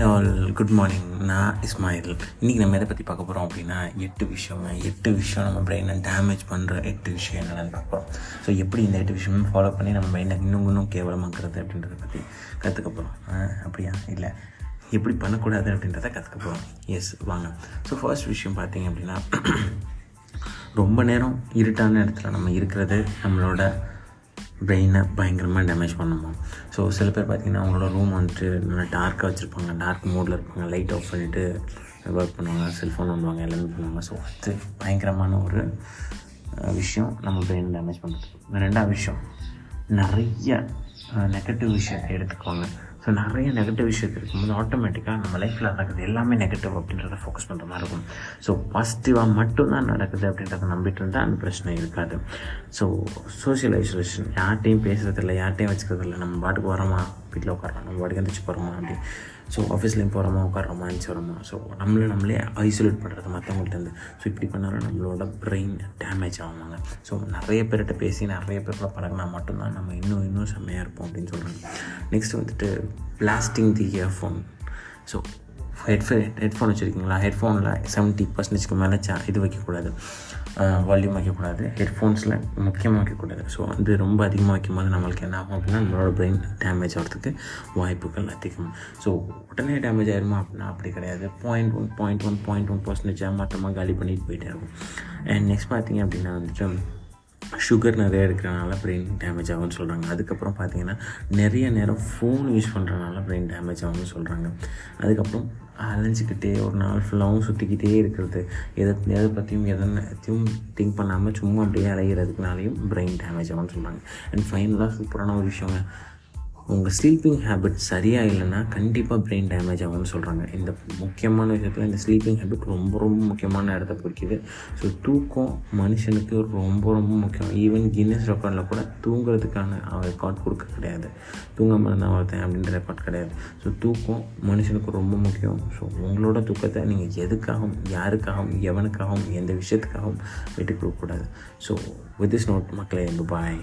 All good morning நான் இஸ்மாயில் இன்றைக்கி நம்ம எதை பற்றி பார்க்க போகிறோம் அப்படின்னா எட்டு விஷயங்க. எட்டு விஷயம் நம்ம பிரெயினை டேமேஜ் பண்ணுற எட்டு விஷயம் என்னென்னு பார்க்குறோம் ஸோ எப்படி இந்த எட்டு விஷயமும் ஃபாலோ பண்ணி நம்ம பிரெயினை இன்னும் இன்னும் கேவலமாக்குறது அப்படின்றத பற்றி கற்றுக்க போகிறோம் அப்படியா? இல்லை. எப்படி பண்ணக்கூடாது அப்படின்றத கற்றுக்க போகிறோம் எஸ் வாங்க. ஸோ ஃபர்ஸ்ட் விஷயம் பார்த்தீங்க அப்படின்னா ரொம்ப நேரம் இருட்டான இடத்துல நம்ம இருக்கிறது நம்மளோட பிரெயினை பயங்கரமாக டேமேஜ் பண்ணுமா ஸோ சில பேர் பார்த்திங்கன்னா அவங்களோட ரூம் வந்துட்டு நல்லா டார்க்காக வச்சுருப்பாங்க. டார்க் மோடில் இருப்பாங்க. லைட் ஆஃப் பண்ணிவிட்டு ஒர்க் பண்ணுவாங்க. செல்ஃபோன் பண்ணுவாங்க எல்லாமே பண்ணுவாங்க. ஸோ அது பயங்கரமான ஒரு விஷயம். நம்ம பிரெயினை டேமேஜ் பண்ணுறது ரெண்டாவது விஷயம். நிறைய நெகட்டிவ் விஷயத்தை எடுத்துக்குவாங்க ஸோ நிறைய நெகட்டிவ் விஷயத்து இருக்கும்போது ஆட்டோமேட்டிக்காக நம்ம லைஃப்பில் நடக்குது. எல்லாமே நெகட்டிவ் அப்படின்றத ஃபோக்கஸ் பண்ணுற மாதிரி இருக்கும். ஸோ பாசிட்டிவாக மட்டும்தான் நடக்குது அப்படின்றத நம்பிட்டு இருந்தால் அந்த பிரச்சனை இருக்காது. ஸோ சோஷியல் ஐசோலேஷன் யார்ட்டையும் பேசுகிறதில்ல யார்ட்டையும் வச்சுக்கிறதில்ல நம்ம பாட்டுக்கு வரோமா வீட்டில் உட்காரோம் நம்ம வாடி எந்திரிச்சு போகிறோமா அப்படி. ஸோ ஆஃபீஸ்லேயும் போகிறோமா உட்காரோமா இருந்துச்சு வரோமா? ஸோ நம்மளை நம்மளே ஐசோலேட் பண்ணுறது மற்றவங்கள்ட்டேருந்து ஸோ இப்படி பண்ணாலும் நம்மளோட பிரெயின் டேமேஜ் ஆகுவாங்க ஸோ நிறைய பேர்கிட்ட பேசி நிறைய பேர்கிட்ட பழகினா மட்டும்தான் நம்ம இன்னும் இன்னும் செம்மையாக இருப்போம் அப்படின்னு சொல்கிறாங்க நெக்ஸ்ட் வந்துட்டு blasting the earphone so headphone headphone வச்சுருக்கீங்களா? ஹெட்ஃபோனில் செவன்ட்டி பர்சன்டேஜ்க்கு மேலே சா இது வைக்கக்கூடாது. வால்யூம் வைக்கக்கூடாது. ஹெட்ஃபோன்ஸில் முக்கியமாக வைக்கக்கூடாது. ஸோ வந்து ரொம்ப அதிகமாக வைக்கும்போது நம்மளுக்கு என்ன ஆகும் அப்படின்னா நம்மளோட பிரெயின் டேமேஜ் ஆகிறதுக்கு வாய்ப்புகள் அதிகம். ஸோ உடனே டேமேஜ் ஆயிருமா அப்படின்னா அப்படி கிடையாது. Point one point one point one பர்சன்டேஜாக மொத்தமாக காலி பண்ணிட்டு போயிட்டே இருக்கும். அண்ட் நெக்ஸ்ட் பார்த்தீங்க அப்படின்னா வந்துட்டு சுகர் நிறையா இருக்கிறனால பிரெயின் டேமேஜ் ஆகும்னு சொல்கிறாங்க அதுக்கப்புறம் பார்த்தீங்கன்னா நிறைய நேரம் ஃபோன் யூஸ் பண்ணுறனால பிரெயின் டேமேஜ் ஆகும்னு சொல்கிறாங்க அதுக்கப்புறம் அலைஞ்சிக்கிட்டே ஒரு நாள் ஃபுல்லாகவும் சுற்றிக்கிட்டே இருக்கிறது. எதை எதை பற்றியும் எதனையும் திங்க் பண்ணாமல் சும்மா அப்படியே அலைகிறதுக்குனாலையும் பிரெயின் டேமேஜ் ஆகும்னு சொல்கிறாங்க அண்ட் ஃபைனலாக சூப்பரான ஒரு விஷயங்க. உங்கள் ஸ்லீப்பிங் ஹேபிட் சரியாக இல்லைன்னா கண்டிப்பாக பிரெயின் டேமேஜ் ஆகும்னு சொல்கிறாங்க இந்த முக்கியமான விஷயத்தில் இந்த ஸ்லீப்பிங் ஹேபிட் ரொம்ப ரொம்ப முக்கியமான இடத்த பிடிக்குது ஸோ தூக்கம் மனுஷனுக்கு ரொம்ப ரொம்ப முக்கியம். ஈவன் கின்னஸ் ரெக்கார்டில் கூட தூங்குறதுக்கான ரெக்கார்ட் கொடுக்க கிடையாது. தூங்காமல் இருந்தால் ஒருத்தன் அப்படின்ற ரெக்கார்ட் கிடையாது. ஸோ தூக்கம் மனுஷனுக்கு ரொம்ப முக்கியம். ஸோ உங்களோட தூக்கத்தை நீங்கள் எதுக்காகவும் யாருக்காகவும் எவனுக்காகவும் எந்த விஷயத்துக்காகவும் விட்டு கொடுக்கக்கூடாது ஸோ வித் திஸ் நோட் மக்களே பாய்